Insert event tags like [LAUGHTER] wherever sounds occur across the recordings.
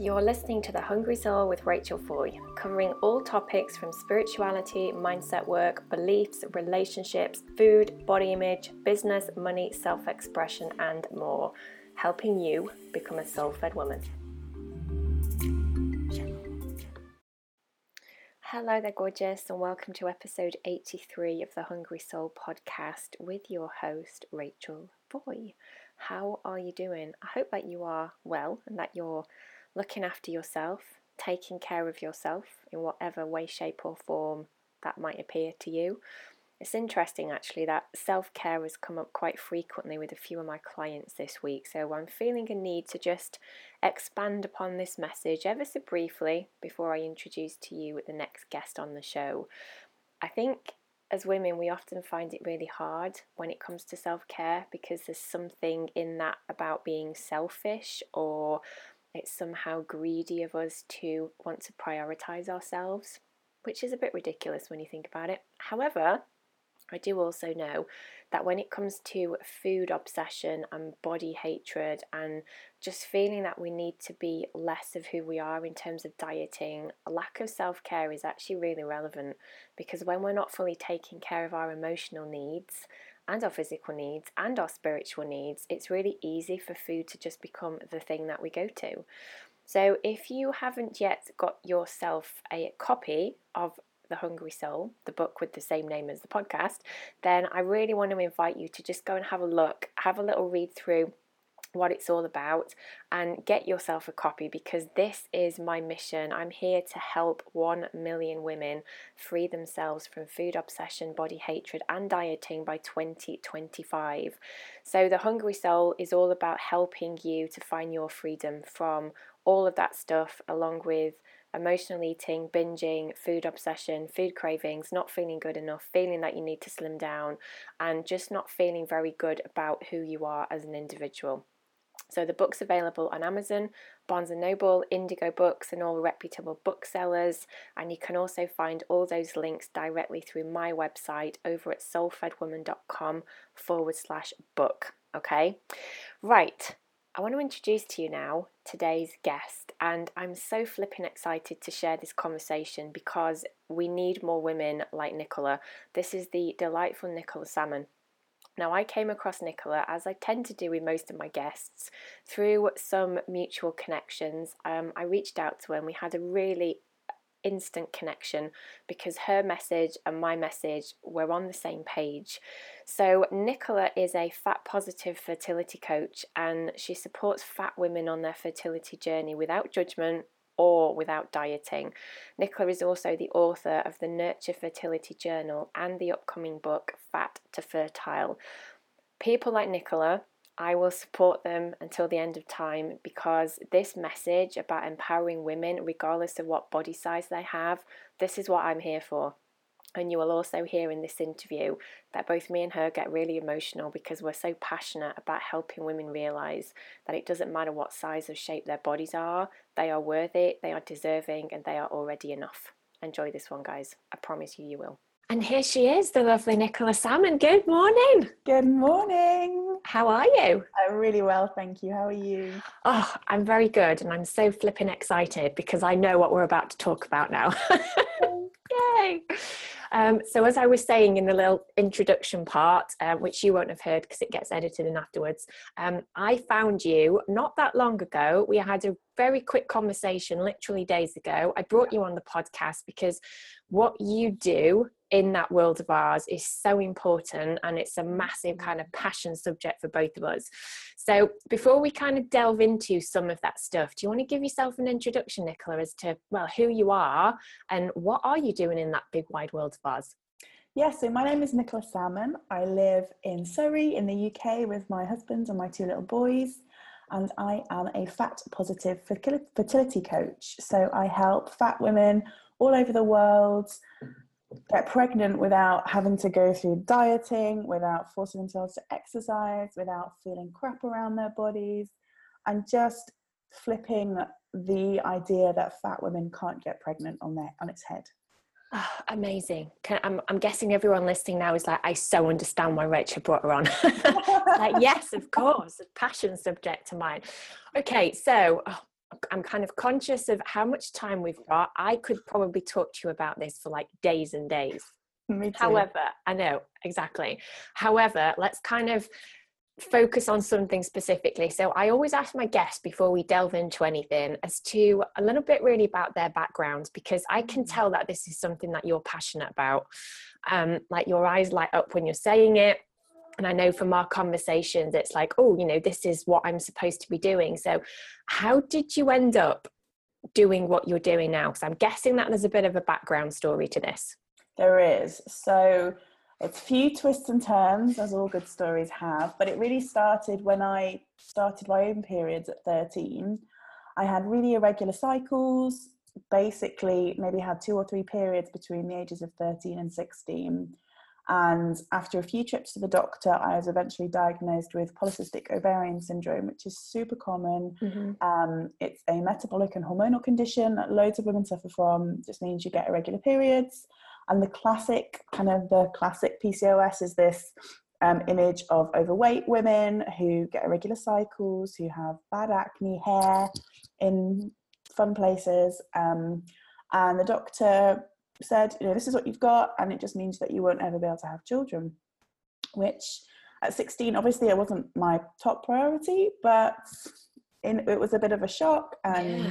You're listening to The Hungry Soul with Rachel Foy, covering all topics from spirituality, mindset work, beliefs, relationships, food, body image, business, money, self expression, and more, helping you become a soul fed woman. Hello there, gorgeous, and welcome to episode 83 of the Hungry Soul podcast with your host, Rachel Foy. How are you doing? I hope that you are well and that you're looking after yourself, taking care of yourself in whatever way, shape, or form that might appear to you. It's interesting actually that self care has come up quite frequently with a few of my clients this week, so I'm feeling a need to just expand upon this message ever so briefly before I introduce to you the next guest on the show. I think as women, we often find it really hard when it comes to self care because there's something in that about being selfish or it's somehow greedy of us to want to prioritize ourselves, which is a bit ridiculous when you think about it. However, I do also know that when it comes to food obsession and body hatred and just feeling that we need to be less of who we are in terms of dieting, a lack of self care is actually really relevant because when we're not fully taking care of our emotional needs and our physical needs and our spiritual needs, it's really easy for food to just become the thing that we go to. So, if you haven't yet got yourself a copy of The Hungry Soul, the book with the same name as the podcast, then I really want to invite you to just go and have a look, have a little read through what it's all about and get yourself a copy because this is my mission. I'm here to help 1 million women free themselves from food obsession, body hatred, and dieting by 2025. So, The Hungry Soul is all about helping you to find your freedom from all of that stuff, along with emotional eating, binging, food obsession, food cravings, not feeling good enough, feeling that you need to slim down, and just not feeling very good about who you are as an individual. So the book's available on Amazon, Barnes & Noble, Indigo Books and all reputable booksellers and you can also find all those links directly through my website over at soulfedwoman.com forward slash book. Okay, right. I want to introduce to you now today's guest, and I'm so flipping excited to share this conversation because we need more women like Nicola. This is the delightful Nicola Salmon. Now, I came across Nicola, as I tend to do with most of my guests, through some mutual connections. Um, I reached out to her and we had a really instant connection because her message and my message were on the same page. So, Nicola is a fat positive fertility coach and she supports fat women on their fertility journey without judgment or without dieting. Nicola is also the author of the Nurture Fertility Journal and the upcoming book Fat to Fertile. People like Nicola, I will support them until the end of time because this message about empowering women, regardless of what body size they have, this is what I'm here for. And you will also hear in this interview that both me and her get really emotional because we're so passionate about helping women realize that it doesn't matter what size or shape their bodies are, they are worthy, they are deserving, and they are already enough. Enjoy this one, guys. I promise you, you will. And here she is, the lovely Nicola Salmon. Good morning. Good morning. How are you? I'm really well, thank you. How are you? Oh, I'm very good, and I'm so flipping excited because I know what we're about to talk about now. [LAUGHS] Yay! Um, so, as I was saying in the little introduction part, uh, which you won't have heard because it gets edited in afterwards, um, I found you not that long ago. We had a very quick conversation literally days ago. I brought you on the podcast because what you do in that world of ours is so important and it's a massive mm-hmm. kind of passion subject for both of us. So, before we kind of delve into some of that stuff, do you want to give yourself an introduction, Nicola, as to, well, who you are and what are you doing in that big wide world of ours? Yeah, so my name is Nicola Salmon. I live in Surrey in the UK with my husband and my two little boys and I am a fat positive fertility coach. So I help fat women all over the world get pregnant without having to go through dieting, without forcing themselves to exercise, without feeling crap around their bodies, and just flipping the idea that fat women can't get pregnant on their on its head. Oh, amazing. Can, I'm, I'm guessing everyone listening now is like, I so understand why Rachel brought her on. [LAUGHS] like, yes, of course, a passion subject to mine. Okay, so oh, I'm kind of conscious of how much time we've got. I could probably talk to you about this for like days and days. Me too. However, I know exactly. However, let's kind of focus on something specifically. So I always ask my guests before we delve into anything as to a little bit really about their backgrounds because I can mm. tell that this is something that you're passionate about. Um, like your eyes light up when you're saying it. And I know from our conversations, it's like, oh, you know, this is what I'm supposed to be doing. So, how did you end up doing what you're doing now? Because I'm guessing that there's a bit of a background story to this. There is. So, it's a few twists and turns, as all good stories have, but it really started when I started my own periods at 13. I had really irregular cycles, basically, maybe had two or three periods between the ages of 13 and 16. And after a few trips to the doctor, I was eventually diagnosed with polycystic ovarian syndrome, which is super common. Mm-hmm. Um, it's a metabolic and hormonal condition that loads of women suffer from. Just means you get irregular periods. And the classic, kind of the classic PCOS is this um, image of overweight women who get irregular cycles, who have bad acne, hair in fun places. Um, and the doctor said, you know, this is what you've got, and it just means that you won't ever be able to have children. Which at 16, obviously, it wasn't my top priority, but in, it was a bit of a shock. And yeah.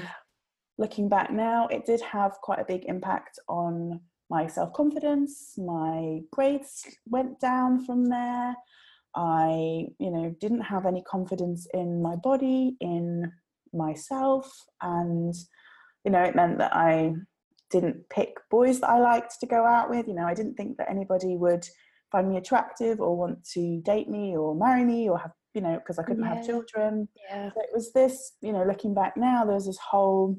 looking back now, it did have quite a big impact on my self confidence, my grades went down from there. I, you know, didn't have any confidence in my body, in myself, and you know, it meant that I didn't pick boys that I liked to go out with. You know, I didn't think that anybody would find me attractive or want to date me or marry me or have, you know, because I couldn't yeah. have children. Yeah. So it was this, you know, looking back now, there was this whole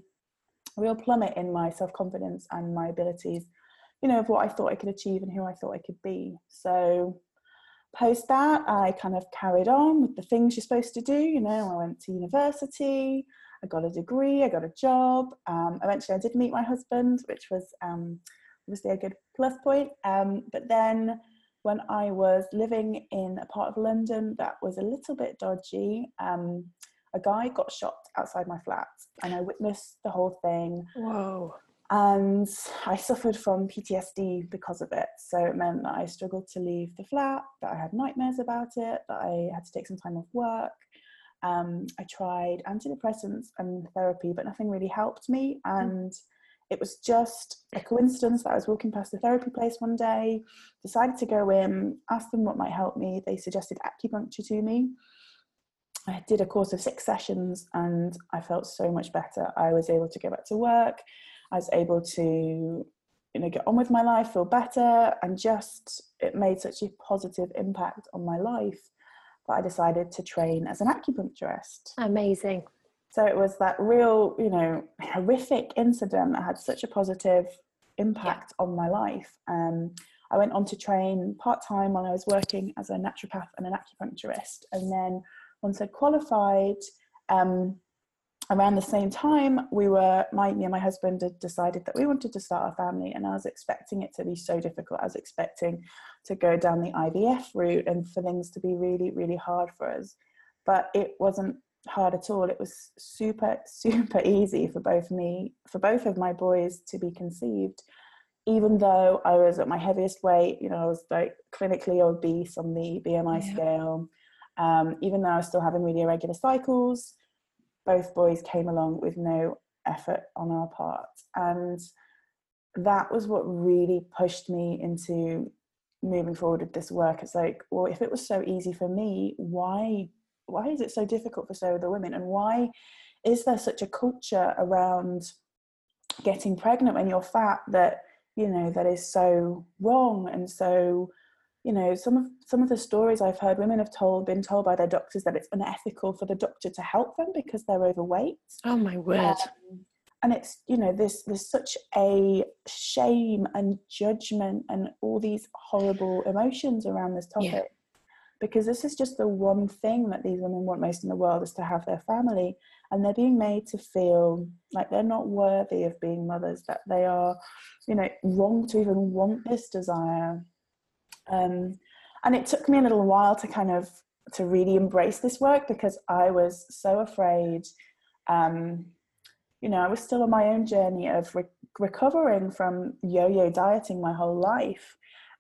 real plummet in my self confidence and my abilities you know, of what I thought I could achieve and who I thought I could be. So post that, I kind of carried on with the things you're supposed to do. You know, I went to university, I got a degree, I got a job. Um, eventually, I did meet my husband, which was um, obviously a good plus point. Um, but then, when I was living in a part of London that was a little bit dodgy, um, a guy got shot outside my flat, and I witnessed the whole thing. Whoa! And I suffered from PTSD because of it. So it meant that I struggled to leave the flat, that I had nightmares about it, that I had to take some time off work. Um, I tried antidepressants and therapy, but nothing really helped me. Mm. And it was just a coincidence that I was walking past the therapy place one day, decided to go in, asked them what might help me. They suggested acupuncture to me. I did a course of six sessions and I felt so much better. I was able to go back to work. I was able to, you know, get on with my life, feel better, and just it made such a positive impact on my life that I decided to train as an acupuncturist. Amazing. So it was that real, you know, horrific incident that had such a positive impact yeah. on my life. Um, I went on to train part time while I was working as a naturopath and an acupuncturist. And then once I'd qualified, um, around the same time we were my me and my husband had decided that we wanted to start a family and i was expecting it to be so difficult. I was expecting to go down the ivf route and for things to be really really hard for us. But it wasn't hard at all. It was super [LAUGHS] super easy for both me for both of my boys to be conceived. Even though i was at my heaviest weight you know i was like clinically obese on the bmi yeah. scale um, even though i was still having really irregular cycles both boys came along with no effort on our part. And that was what really pushed me into moving forward with this work. It's like, well, if it was so easy for me, why why is it so difficult for so other women? And why is there such a culture around getting pregnant when you're fat that you know that is so wrong and so you know some of some of the stories i've heard women have told been told by their doctors that it's unethical for the doctor to help them because they're overweight. Oh my word. Um, and it's you know there's there's such a shame and judgment and all these horrible emotions around this topic yeah. because this is just the one thing that these women want most in the world is to have their family. And they're being made to feel like they're not worthy of being mothers that they are you know wrong to even want this desire um, and it took me a little while to kind of to really embrace this work because I was so afraid um, you know, I was still on my own journey of re- recovering from yo-yo dieting my whole life,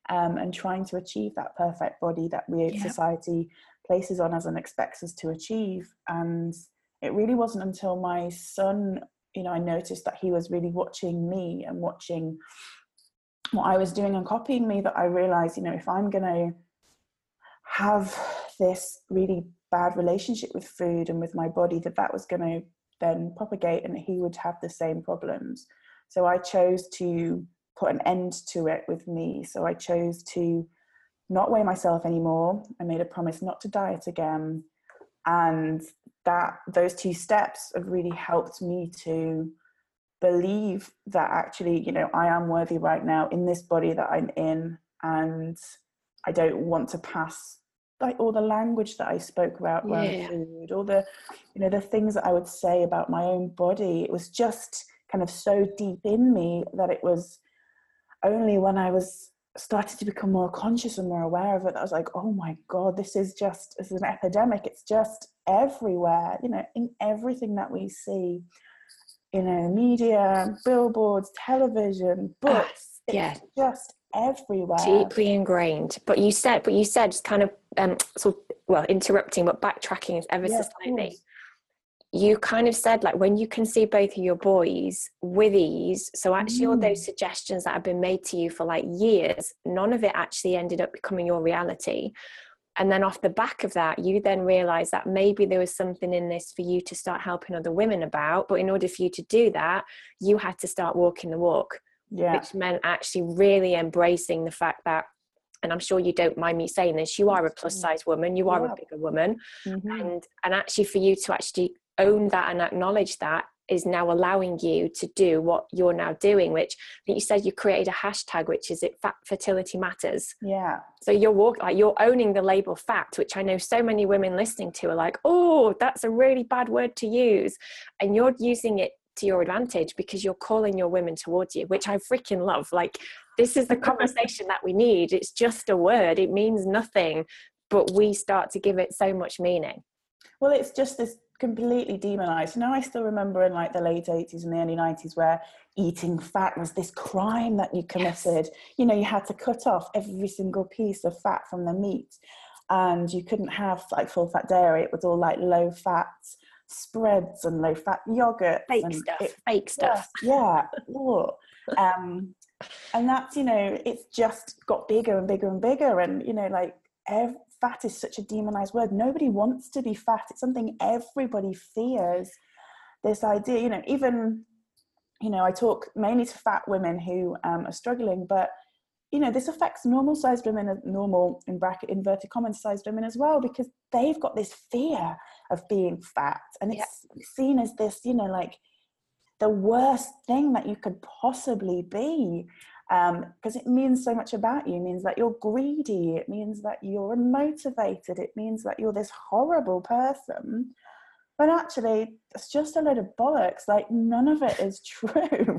um, and trying to achieve that perfect body that we yeah. society places on us and expects us to achieve. And it really wasn't until my son, you know, I noticed that he was really watching me and watching what I was doing and copying me that I realized, you know, if I'm going to have this really bad relationship with food and with my body, that that was going to then propagate and he would have the same problems. So I chose to put an end to it with me. So I chose to not weigh myself anymore. I made a promise not to diet again. And that those two steps have really helped me to believe that actually, you know, I am worthy right now in this body that I'm in. And I don't want to pass like all the language that I spoke about yeah. food, all the, you know, the things that I would say about my own body. It was just kind of so deep in me that it was only when I was started to become more conscious and more aware of it that I was like, oh my God, this is just this is an epidemic. It's just everywhere, you know, in everything that we see, you know, media, billboards, television, books. Yeah. just everywhere. Deeply ingrained. But you said but you said just kind of um sort of well interrupting but backtracking is ever yeah, so slightly you kind of said like when you can see both of your boys with ease so actually mm. all those mm. suggestions that have been made to you for like years none of it actually ended up becoming your reality and then off the back of that you then realize that maybe there was something in this for you to start helping other women about but in order for you to do that you had to start walking the walk yeah. which meant actually really embracing the fact that and I'm sure you don't mind me saying this, you are a plus size woman, you are yeah. a bigger woman. Mm-hmm. And and actually for you to actually own that and acknowledge that is now allowing you to do what you're now doing which I think you said you created a hashtag which is it fat fertility matters. Yeah. So you're walk like you're owning the label fat which i know so many women listening to are like oh that's a really bad word to use. And you're using it to your advantage because you're calling your women towards you which i freaking love. Like this is the [LAUGHS] conversation that we need. It's just a word. It means nothing but we start to give it so much meaning. Well it's just this completely demonized. You know, I still remember in like the late 80s and the early 90s where eating fat was this crime that you committed. Yes. You know, you had to cut off every single piece of fat from the meat and you couldn't have like full fat dairy. It was all like low fat spreads and low fat yogurt. Fake and stuff. It, fake stuff. Yeah. yeah. um, and that's, you know, it's just got bigger and bigger and bigger. And, you know, like every, fat is such a demonized word. Nobody wants to be fat. It's something everybody fears. This idea, you know, even, you know, I talk mainly to fat women who um, are struggling, but you know, this affects normal sized women, normal in bracket inverted commas sized women as well, because they've got this fear of being fat, and it's yeah. seen as this, you know, like the worst thing that you could possibly be because um, it means so much about you. It means that you're greedy. It means that you're unmotivated. It means that you're this horrible person but actually it's just a load of bollocks. Like none of it is [LAUGHS] true.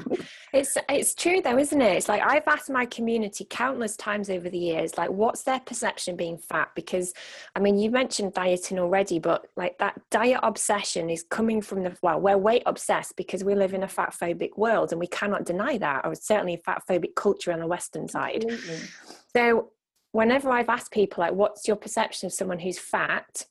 It's it's true though isn't it? It's like i've asked my community countless times over the years like what's their perception being fat? Because i mean you mentioned dieting already but like that diet obsession is coming from the well we're weight obsessed because we live in a fat phobic world and we cannot deny that or certainly a fat phobic culture on the western side. Absolutely. so whenever i've asked people like what's your perception of someone who's fat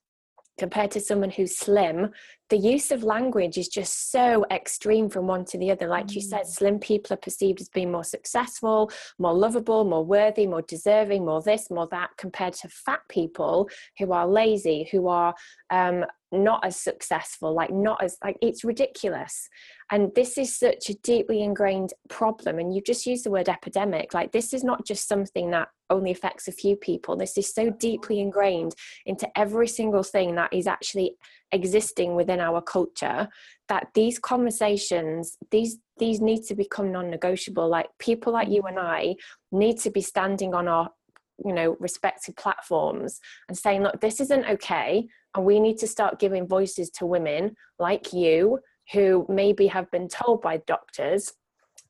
compared to someone who's slim the use of language is just so extreme from one to the other like mm. you said mm. slim people are perceived as being more successful more lovable more worthy more deserving more this more that compared to fat people who are lazy who are um, not as successful like not as like it's ridiculous. And this is such a deeply ingrained problem and you just use the word epidemic. Like this is not just something that only affects a few people. This is so deeply ingrained into every single thing that is actually existing within our culture that these conversations these these need to become non-negotiable. Like people like you and i need to be standing on our you know respected platforms and saying look this isn't okay and we need to start giving voices to women like you who maybe have been told by doctors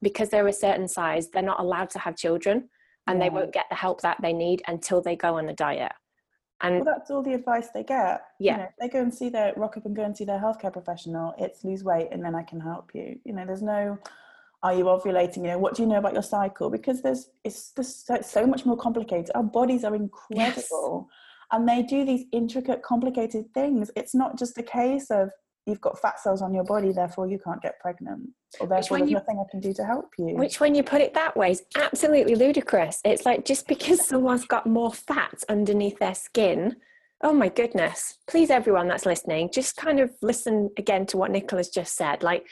because they're a certain size they're not allowed to have children and they won't get the help that they need until they go on a diet And well, that's all the advice they get. Yeah. You know, they go and see their rock up and go and see their healthcare professional. It's lose weight and then I can help you. You know, there's no are you ovulating? You know what do you know about your cycle? Because there's it's so much more complicated. Our bodies are incredible yes. and they do these intricate complicated things. It's not just a case of you've got fat cells on your body therefore you can't get pregnant or therefore there's you, nothing i can do to help you. Which when you put it that way is absolutely ludicrous. It's like just because someone's got more fat underneath their skin oh my goodness. Please everyone that's listening just kind of listen again to what nicola's just said. Like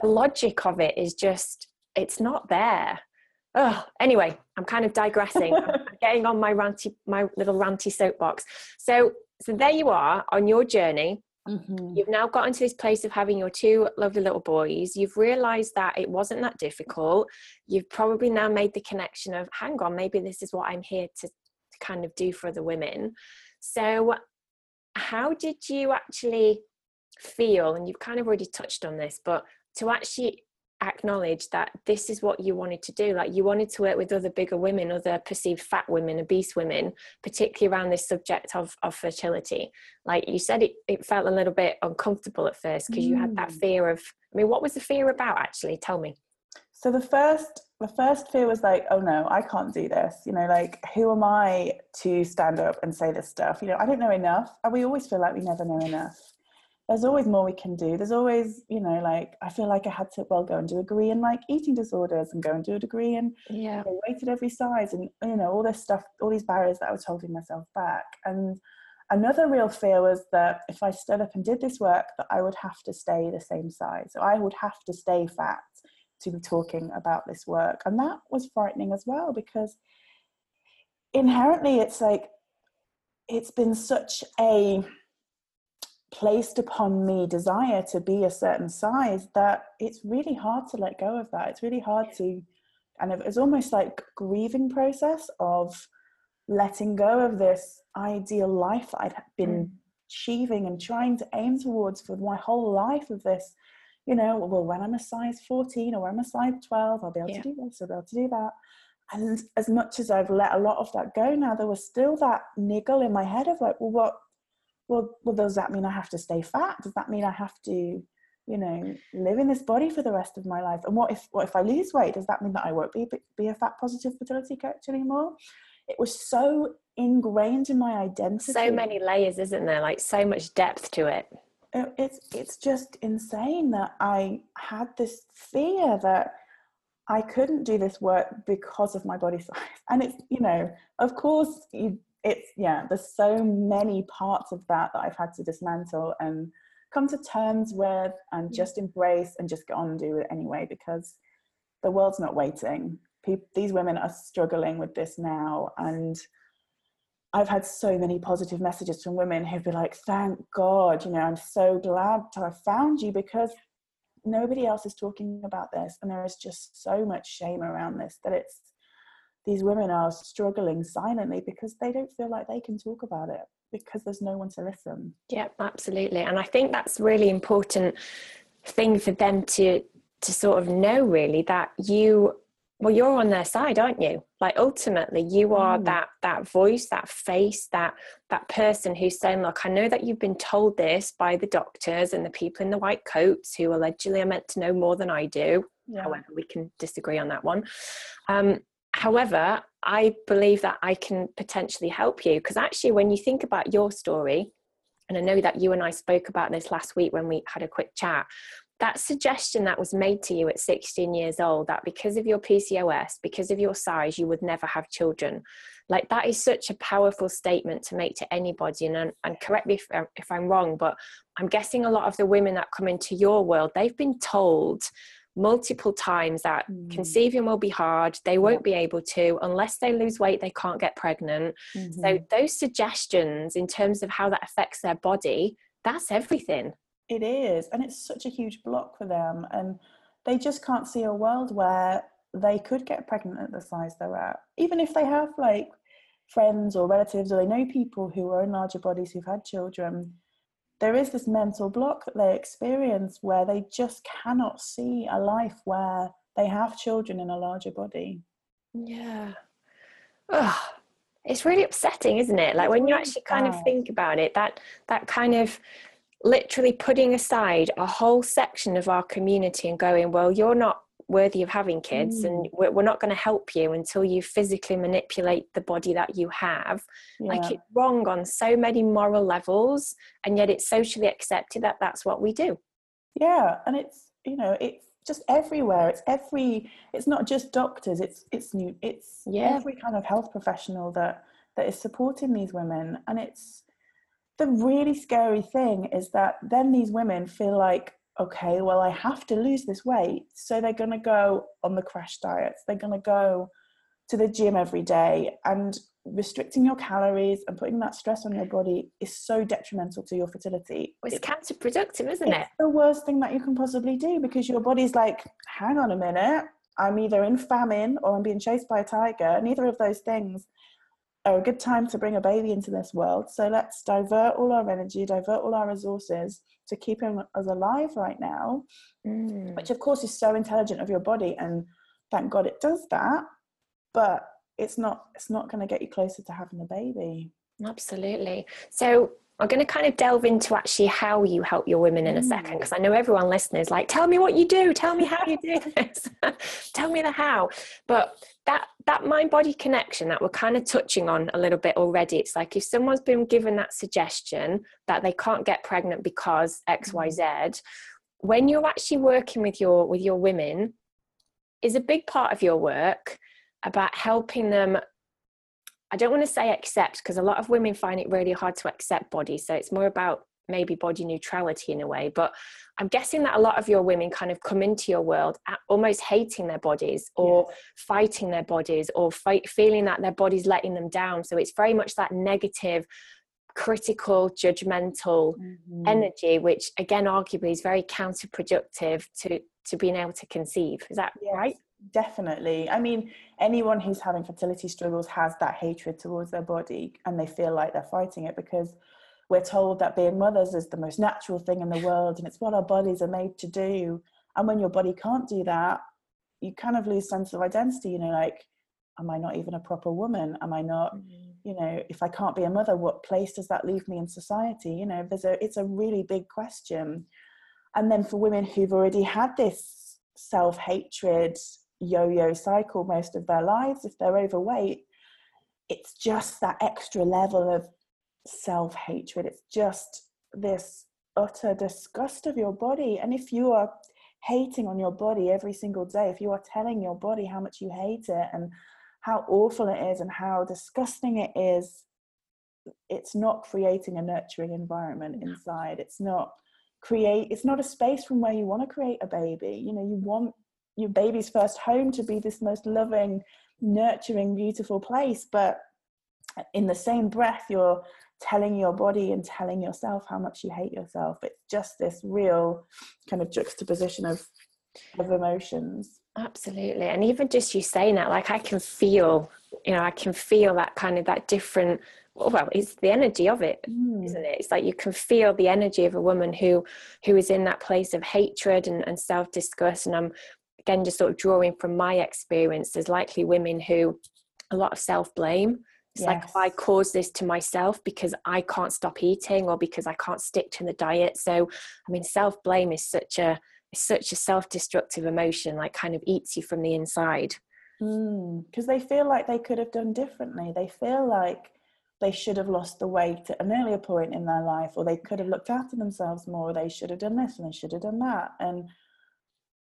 the logic of it is just it's not there. Oh anyway i'm kind of digressing. I'm [LAUGHS] getting on my ranty my little ranty soapbox. So so there you are on your journey. Mm-hmm. you've now gotten to this place of having your two lovely little boys. You've realized that it wasn't that difficult. You've probably now made the connection of hang on maybe this is what i'm here to, to kind of do for the women. So how did you actually feel? And you've kind of already touched on this but to actually acknowledge that this is what you wanted to do. Like you wanted to work with other bigger women other perceived fat women obese women particularly around this subject of, of fertility. Like you said it, it felt a little bit uncomfortable at first because mm. you had that mm. fear of i mean what was the fear about actually? Tell me. So the first the first fear was like oh no i can't do this. You know like who am i to stand up and say this stuff? You know i don't know enough. And we always feel like we never know enough there's always more we can do. There's always, you know, like I feel like I had to well go and do a degree in like eating disorders and go and do a degree in yeah you know, weight at every size and you know all this stuff, all these barriers that I was holding myself back. And another real fear was that if I stood up and did this work, that I would have to stay the same size. So I would have to stay fat to be talking about this work, and that was frightening as well because inherently it's like it's been such a placed upon me desire to be a certain size that it's really hard to let go of that it's really hard to and of it's almost like grieving process of letting go of this ideal life that i'd been mm. achieving and trying to aim towards for my whole life of this you know well when i'm a size 14 or when i'm a size 12 i'll be able yeah. to do this i'll be able to do that and as much as i've let a lot of that go now there was still that niggle in my head of like well what well, well, does that mean I have to stay fat? Does that mean I have to, you know, live in this body for the rest of my life? And what if, what if I lose weight? Does that mean that I won't be be a fat positive fertility coach anymore? It was so ingrained in my identity. So many layers, isn't there? Like so much depth to it. Uh, it's it's just insane that I had this fear that I couldn't do this work because of my body size. And it's, you know, of course you it's yeah there's so many parts of that that i've had to dismantle and come to terms with and just embrace and just get on and do it anyway because the world's not waiting. People, these women are struggling with this now and i've had so many positive messages from women who've been like thank god you know i'm so glad to have found you because nobody else is talking about this and there is just so much shame around this that it's these women are struggling silently because they don't feel like they can talk about it because there's no one to listen. Yeah, absolutely. And I think that's really important thing for them to to sort of know really that you well you're on their side aren't you like ultimately you are mm. that that voice that face that that person who's saying look i know that you've been told this by the doctors and the people in the white coats who allegedly are meant to know more than i do yeah. however we can disagree on that one um, However, I believe that I can potentially help you because actually, when you think about your story, and I know that you and I spoke about this last week when we had a quick chat, that suggestion that was made to you at 16 years old that because of your PCOS, because of your size, you would never have children. Like that is such a powerful statement to make to anybody. And, and correct me if, uh, if I'm wrong, but I'm guessing a lot of the women that come into your world, they've been told multiple times that mm. conceiving will be hard they won't be able to unless they lose weight they can't get pregnant mm-hmm. so those suggestions in terms of how that affects their body that's everything it is and it's such a huge block for them and they just can't see a world where they could get pregnant at the size they're at even if they have like friends or relatives or they know people who are in larger bodies who've had children there is this mental block that they experience where they just cannot see a life where they have children in a larger body. Yeah. Ugh. it's really upsetting isn't it like when you actually kind of think about it that that kind of literally putting aside a whole section of our community and going well you're not worthy of having kids and Mm. we're, we're not going to help you until you physically manipulate the body that you have like it's wrong on so many moral levels and yet it's socially accepted that that's what we do yeah and it's you know it's just everywhere it's every it's not just doctors it's it's new it's Yeah. every kind of health professional that that is supporting these women and it's the really scary thing is that then these women feel like okay well i have to lose this weight. So they're going to go on the crash diets. They're going to go to the gym every day. And restricting your calories and putting that stress on your body is so detrimental to your fertility. It's It- counterproductive isn't it? it's the worst thing that you can possibly do because your body's like, hang on a minute, I'm either in famine or I'm being chased by a tiger. Neither of those things are a good time to bring a baby into this world. So let's divert all our energy, divert all our resources to keep him as alive right now, Mm. which of course is so intelligent of your body. And thank God it does that. But it's not it's not going to get you closer to having a baby. Absolutely. So I'm going to kind of delve into actually how you help your women in a second Mm. because I know everyone listening is like, tell me what you do, tell me how you do this, [LAUGHS] tell me the how. But that that mind body connection that we're kind of touching on a little bit already, it's like if someone's been given that suggestion that they can't get pregnant because X Y Z, when you're actually working with your with your women, is a big part of your work about helping them I don't want to say accept because a lot of women find it really hard to accept body. So it's more about maybe body neutrality in a way. But I'm guessing that a lot of your women kind of come into your world at almost hating their bodies or fighting their bodies or fight, feeling that their body's letting them down. So it's very much that negative, critical, judgmental Mhm. energy, which again, arguably is very counterproductive to, to being able to conceive. Is that Yes, right? Definitely. I mean, anyone who's having fertility struggles has that hatred towards their body and they feel like they're fighting it because we're told that being mothers is the most natural thing in the world and it's what our bodies are made to do. And when your body can't do that, you kind of lose sense of identity, you know, like, am I not even a proper woman? Am I not, mm-hmm. you know, if I can't be a mother, what place does that leave me in society? You know, there's a it's a really big question. And then for women who've already had this self-hatred yo-yo cycle most of their lives if they're overweight it's just that extra level of self-hatred. It's just this utter disgust of your body. And if you are hating on your body every single day if you are telling your body how much you hate it and how awful it is and how disgusting it is it's not creating a nurturing environment inside. It's not create it's not a space from where you want to create a baby. You know you want your baby's first home to be this most loving nurturing beautiful place but in the same breath you're telling your body and telling yourself how much you hate yourself it's just this real kind of juxtaposition of of emotions Absolutely. And even just you saying that, like I can feel, you know, I can feel that kind of that different well, it's the energy of it, Mm. not it? It's like you can feel the energy of a woman who who is in that place of hatred and, and self-disgust. And I'm again just sort of drawing from my experience, there's likely women who a lot of self-blame. It's like Yes. I caused this to myself because I can't stop eating or because I can't stick to the diet. So I mean self-blame is such a it's such a self-destructive emotion like kind of eats you from the inside hmm, because they feel like they could have done differently. They feel like they should have lost the weight at an earlier point in their life, or they could have looked after themselves more. Or they should have done this and they should have done that, and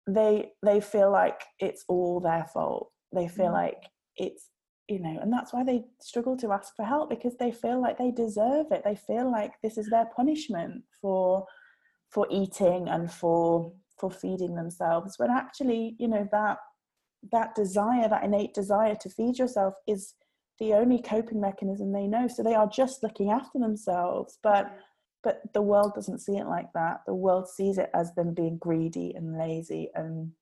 they they feel like it's all their fault. They feel Mm. like it's you know, and that's why they struggle to ask for help because they feel like they deserve it. They feel like this is their punishment for for eating and for for feeding themselves when actually you know that that desire that innate desire to feed yourself is the only coping mechanism they know so they are just looking after themselves but but the world doesn't see it like that. The world sees it as them being greedy and lazy and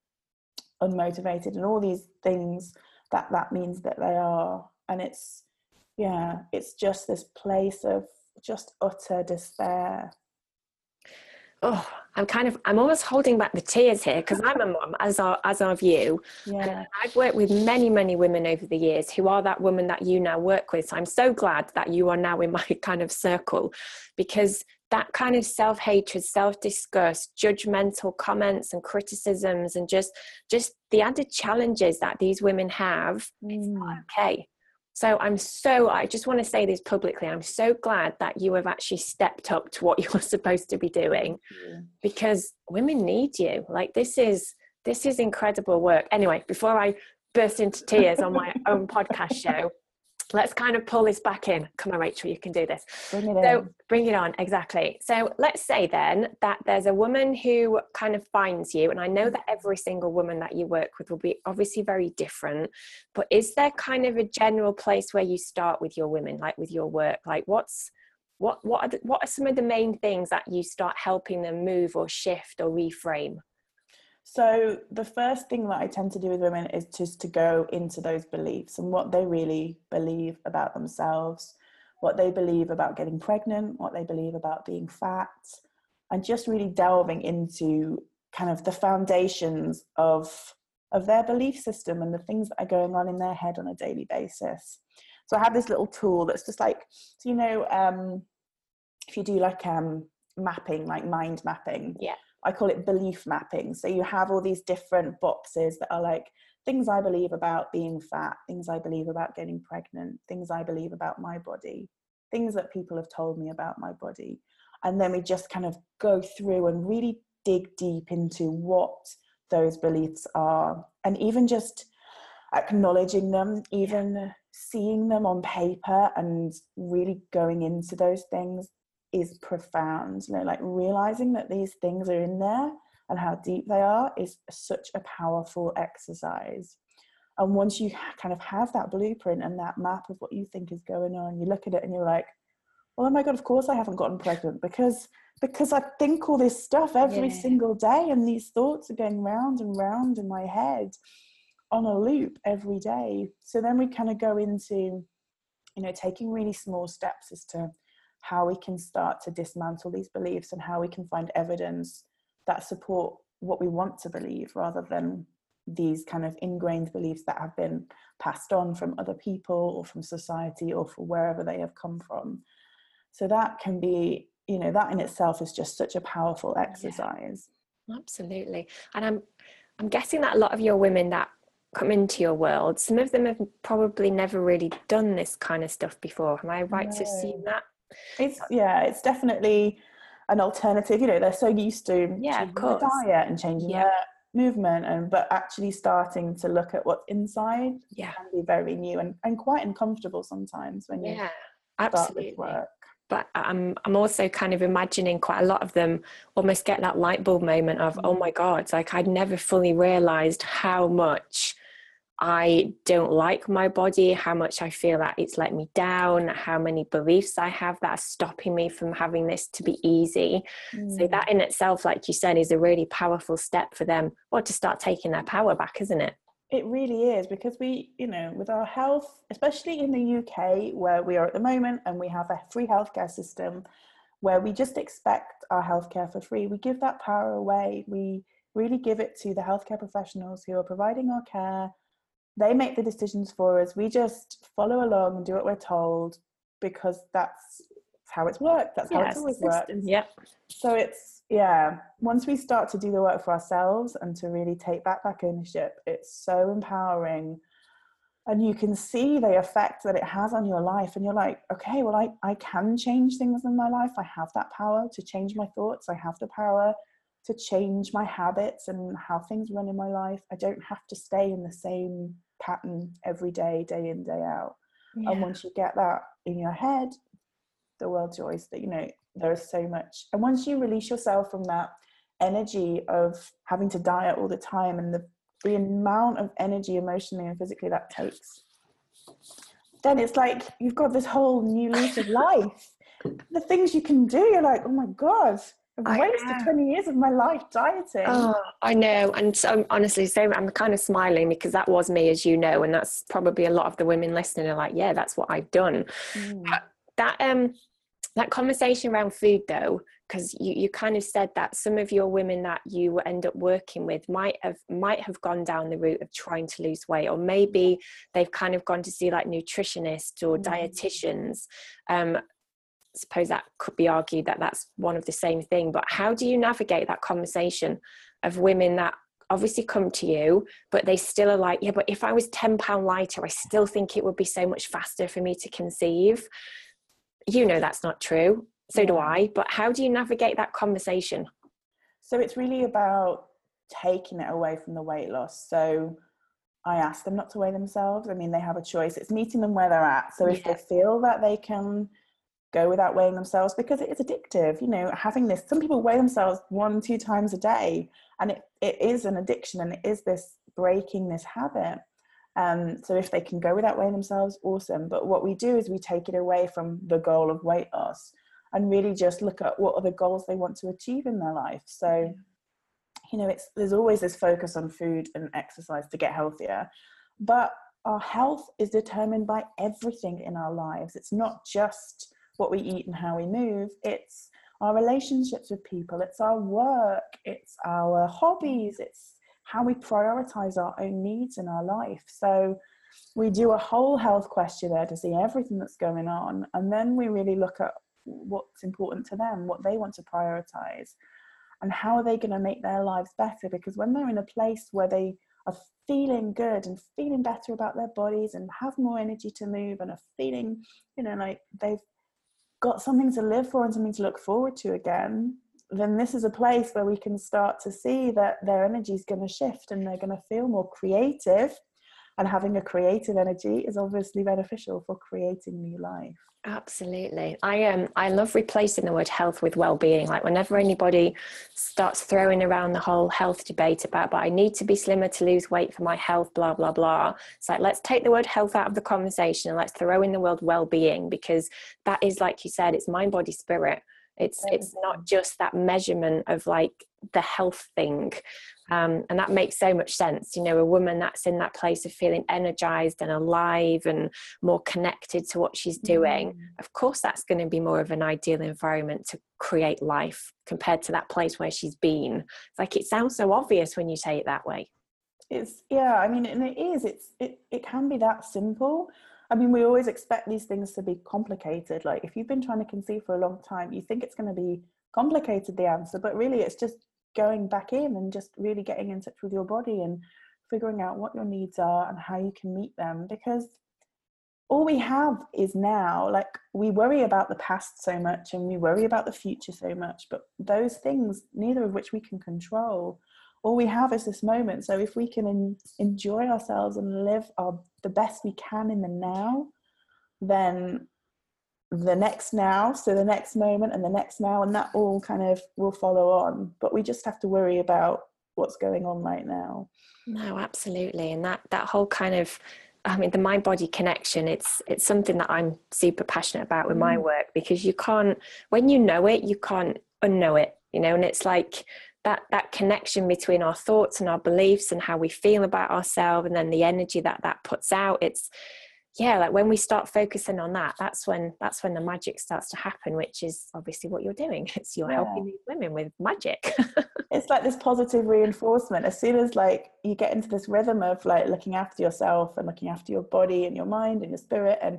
unmotivated and all these things that that means that they are. And it's yeah it's just this place of just utter despair oh, I'm kind of, I'm almost holding back the tears here because I'm a mom, as are, as are you. Yeah. I've worked with many, many women over the years who are that woman that you now work with. So I'm so glad that you are now in my [LAUGHS] kind of circle because that kind of self-hatred self-disgust judgmental comments and criticisms and just just the added challenges that these women have mm. it's not okay so I'm so, I just want to say this publicly. I'm so glad that you have actually stepped up to what [LAUGHS] you're supposed to be doing because women need you. Like this is, this is incredible work. Anyway, before I burst into tears on my [LAUGHS] own podcast show, let's kind of pull this back in. Come on, Rachel, you can do this. Bring it so, in. bring it on, exactly. So, let's say then that there's a woman who kind of finds you, and I know that every single woman that you work with will be obviously very different, but is there kind of a general place where you start with your women, like with your work? Like, what's what what are the, what are some of the main things that you start helping them move or shift or reframe? So the first thing that I tend to do with women is just to go into those beliefs and what they really believe about themselves, what they believe about getting pregnant, what they believe about being fat, and just really delving into kind of the foundations of of their belief system and the things that are going on in their head on a daily basis. So I have this little tool that's just like, so you know, um, if you do like um, mapping, like mind mapping, yeah I call it belief mapping. So you have all these different boxes that are like things I believe about being fat, things I believe about getting pregnant, things I believe about my body, things that people have told me about my body. And then we just kind of go through and really dig deep into what those beliefs are. And even just acknowledging them, even seeing them on paper and really going into those things is profound you know like realizing that these things are in there and how deep they are is such a powerful exercise and once you kind of have that blueprint and that map of what you think is going on you look at it and you're like well oh my god of course i haven't gotten pregnant because because i think all this stuff every yeah. single day and these thoughts are going round and round in my head on a loop every day so then we kind of go into you know taking really small steps as to how we can start to dismantle these beliefs and how we can find evidence that support what we want to believe rather than these kind of ingrained beliefs that have been passed on from other people or from society or from wherever they have come from. So that can be you know that in itself is just such a powerful exercise. Yeah, absolutely. And i'm i'm guessing that a lot of your women that come into your world some of them have probably never really done this kind of stuff before. Am i right no. to assume that it's yeah, it's definitely an alternative. You know, they're so used to yeah, of course. diet and changing yeah. their movement and but actually starting to look at what's inside yeah. can be very new and, and quite uncomfortable sometimes when you yeah, absolutely. work but I'm I'm also kind of imagining quite a lot of them almost get that light bulb moment of oh mm. my god like I'd never fully realized how much I don't like my body, how much I feel that it's let me down, how many beliefs I have that are stopping me from having this to be easy. Mm. So, that in itself, like you said, is a really powerful step for them or to start taking their power back, isn't it? It really is because we, you know, with our health, especially in the UK where we are at the moment and we have a free healthcare system where we just expect our healthcare for free, we give that power away. We really give it to the healthcare professionals who are providing our care they make the decisions for us. We just follow along and do what we're told because that's how it's worked. That's how it's always worked. Yep. So it's yeah. Once we start to do the work for ourselves and to really take back back ownership, it's so empowering. And you can see the effect that it has on your life. And you're like, okay, well, I, I can change things in my life. I have that power to change my thoughts. I have the power to change my habits and how things run in my life. I don't have to stay in the same pattern every day, day in, day out. Yeah. And once you get that in your head, the world's yours. That you know, there is so much. And once you release yourself from that energy of having to diet all the time and the the amount of energy emotionally and physically that takes, then it's like you've got this whole new lease of [LAUGHS] life. the things you can do, you're like, oh my god, I've wasted 20 years of my life dieting. Oh, I know. And so honestly, so I'm kind of smiling because that was me, as you know, and that's probably a lot of the women listening are like, yeah, that's what I've done. Mm. That, um, that conversation around food though because you, you kind of said that some of your women that you end up working with might have might have gone down the route of trying to lose weight or maybe they've kind of gone to see like nutritionists or mm-hmm. dietitians um, suppose that could be argued that that's one of the same thing but how do you navigate that conversation of women that obviously come to you but they still are like yeah but if i was 10 pound lighter i still think it would be so much faster for me to conceive. You know that's not true so yeah. do i but how do you navigate that conversation? So it's really about taking it away from the weight loss. So i ask them not to weigh themselves. I mean they have a choice. It's meeting them where they're at. So if they feel that they can go without weighing themselves because it is addictive you know having this some people weigh themselves one two times a day and it, it is an addiction and it is this breaking this habit. Um, so if they can go without weighing themselves awesome. But what we do is we take it away from the goal of weight loss and really just look at what are the goals they want to achieve in their life. So you know it's there's always this focus on food and exercise to get healthier. But our health is determined by everything in our lives. It's not just what we eat and how we move it's our relationships with people it's our work it's our hobbies it's how we prioritize our own needs in our life. So we do a whole health questionnaire to see everything that's going on and then we really look at what's important to them what they want to prioritize and how are they going to make their lives better? Because when they're in a place where they are feeling good and feeling better about their bodies and have more energy to move and are feeling you know like they've got something to live for and something to look forward to again, then this is a place where we can start to see that their energy is going to shift and they're going to feel more creative. And having a creative energy is obviously beneficial for creating new life. Absolutely. I um I love replacing the word health with well-being. Like whenever anybody starts throwing around the whole health debate about but I need to be slimmer to lose weight for my health, blah blah blah. It's like let's take the word health out of the conversation and let's throw in the word well-being because that is like you said, it's mind, body, spirit. It's it's not just that measurement of like the health thing um, and that makes so much sense you know a woman that's in that place of feeling energized and alive and more connected to what she's doing mm. of course that's going to be more of an ideal environment to create life compared to that place where she's been it's like it sounds so obvious when you say it that way it's yeah i mean and it is it's it, it can be that simple I mean, we always expect these things to be complicated. Like, if you've been trying to conceive for a long time, you think it's going to be complicated, the answer, but really it's just going back in and just really getting in touch with your body and figuring out what your needs are and how you can meet them because all we have is now like we worry about the past so much and we worry about the future so much but those things neither of which we can control. All we have is this moment. So if we can en- enjoy ourselves and live our the best we can in the now then the next now so the next moment and the next now and that all kind of will follow on. But we just have to worry about what's going on right now. No absolutely. And that that whole kind of I mean the mind body connection it's it's something that I'm super passionate about with mm. my work because you can't when you know it you can't unknow it you know? And it's like that that connection between our thoughts and our beliefs and how we feel about ourselves and then the energy that that puts out it's yeah like when we start focusing on that that's when that's when the magic starts to happen which is obviously what you're doing. [LAUGHS] It's you're yeah. helping these women with magic. [LAUGHS] It's like this positive reinforcement. As soon as like you get into this rhythm of like looking after yourself and looking after your body and your mind and your spirit and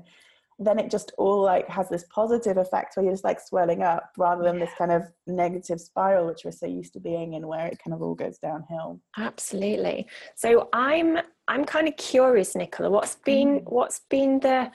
then it just all like has this positive effect where you're just like swirling up rather than yeah. this kind of negative spiral which we're so used to being in where it kind of all goes downhill. Absolutely. So i'm i'm kind of curious nicola what's been mm. what's been the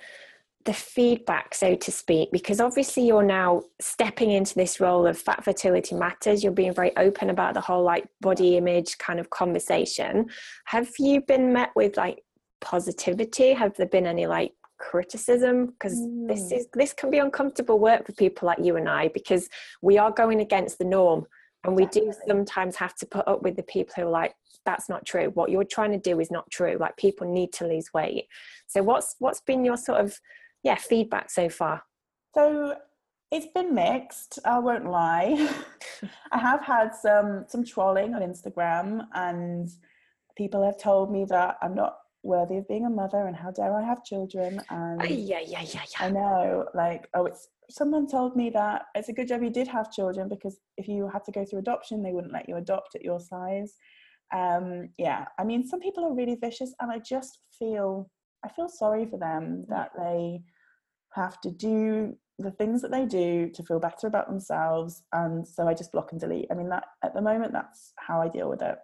the feedback so to speak? Because obviously you're now stepping into this role of fat fertility matters. You're being very open about the whole like body image kind of conversation. Have you been met with like positivity? Have there been any like criticism because mm. this is this can be uncomfortable work for people like you and I because we are going against the norm and we Definitely. do sometimes have to put up with the people who are like that's not true. What you're trying to do is not true. Like people need to lose weight. So what's what's been your sort of yeah feedback so far? So it's been mixed i won't lie. [LAUGHS] I have had some some trolling on instagram and people have told me that i'm not worthy of being a mother and how dare I have children and yeah yeah yeah yeah I know like oh it's someone told me that it's a good job you did have children because if you had to go through adoption they wouldn't let you adopt at your size um yeah I mean some people are really vicious and I just feel I feel sorry for them that they have to do the things that they do to feel better about themselves and so I just block and delete. I mean that at the moment that's how I deal with it.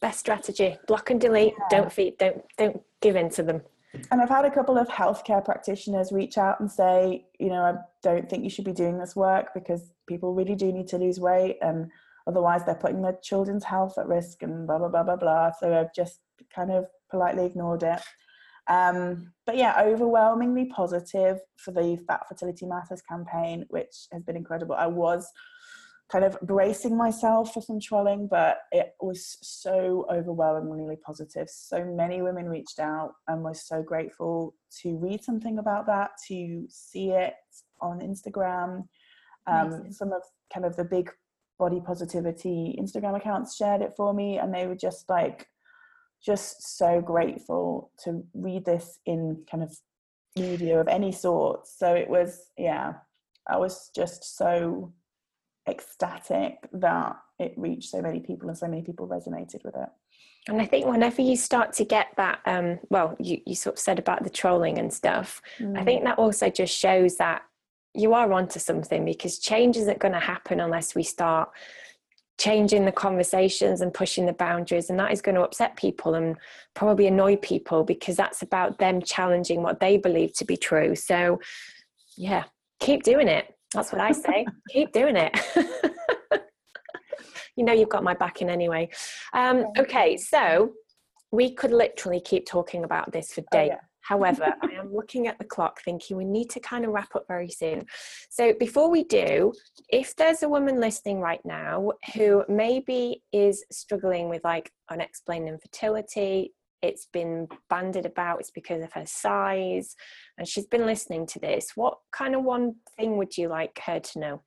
Best strategy. Block and delete. Yeah. Don't feed don't don't give in to them. And I've had a couple of healthcare practitioners reach out and say, you know, I don't think you should be doing this work because people really do need to lose weight and otherwise they're putting their children's health at risk and blah blah blah blah blah. So I've just kind of politely ignored it. Um, but yeah, overwhelmingly positive for the Fat Fertility Matters campaign, which has been incredible. I was kind of bracing myself for some trolling, but it was so overwhelmingly positive. So many women reached out and was so grateful to read something about that, to see it on Instagram. Um, some of kind of the big body positivity Instagram accounts shared it for me, and they were just like just so grateful to read this in kind of media of any sort. So it was, yeah, I was just so ecstatic that it reached so many people and so many people resonated with it. And I think whenever you start to get that, um, well, you, you sort of said about the trolling and stuff, mm. I think that also just shows that you are onto something because change isn't going to happen unless we start changing the conversations and pushing the boundaries and that is going to upset people and probably annoy people because that's about them challenging what they believe to be true so yeah keep doing it that's what i say. Keep doing it. [LAUGHS] You know you've got my backing anyway. Um, okay so we could literally keep talking about this for days. oh, yeah. However, I am looking at the clock thinking we need to kind of wrap up very soon. So, before we do, if there's a woman listening right now who maybe is struggling with like unexplained infertility, it's been banded about, it's because of her size, and she's been listening to this, what kind of one thing would you like her to know?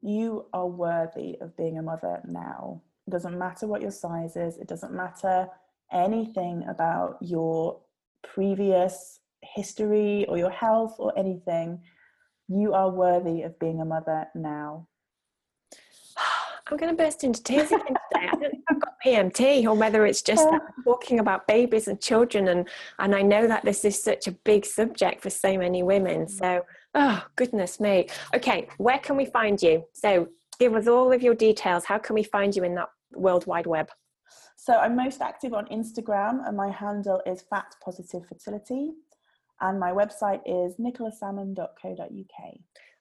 You are worthy of being a mother now. It doesn't matter what your size is, it doesn't matter anything about your previous history or your health or anything, you are worthy of being a mother now. I'm going to burst into tears again today. I don't think I've got PMT or whether it's just talking about babies and children, and and I know that this is such a big subject for so many women. So, oh goodness me. Okay, where can we find you? So, give us all of your details. How can we find you in that world wide web? So I'm most active on Instagram and my handle is Fat Positive Fertility. And my website is nicolasalmon.co.uk.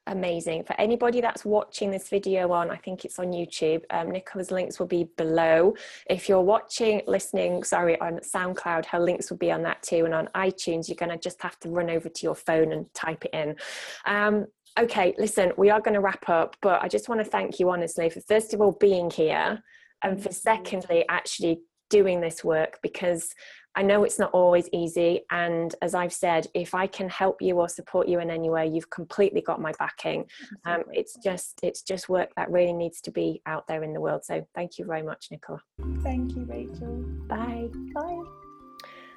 Amazing. For anybody that's watching this video on, I think it's on YouTube, um, Nicola's links will be below. If you're watching, listening, sorry, on SoundCloud, her links will be on that too. And on iTunes, you're going to just have to run over to your phone and type it in. Um, okay, listen, we are going to wrap up, but I just want to thank you honestly for first of all being here and for secondly actually doing this work because I know it's not always easy. And as I've said, if I can help you or support you in any way, you've completely got my backing. Um, it's just it's just work that really needs to be out there in the world. So thank you very much, Nicola. Thank you, Rachel. Bye. Bye.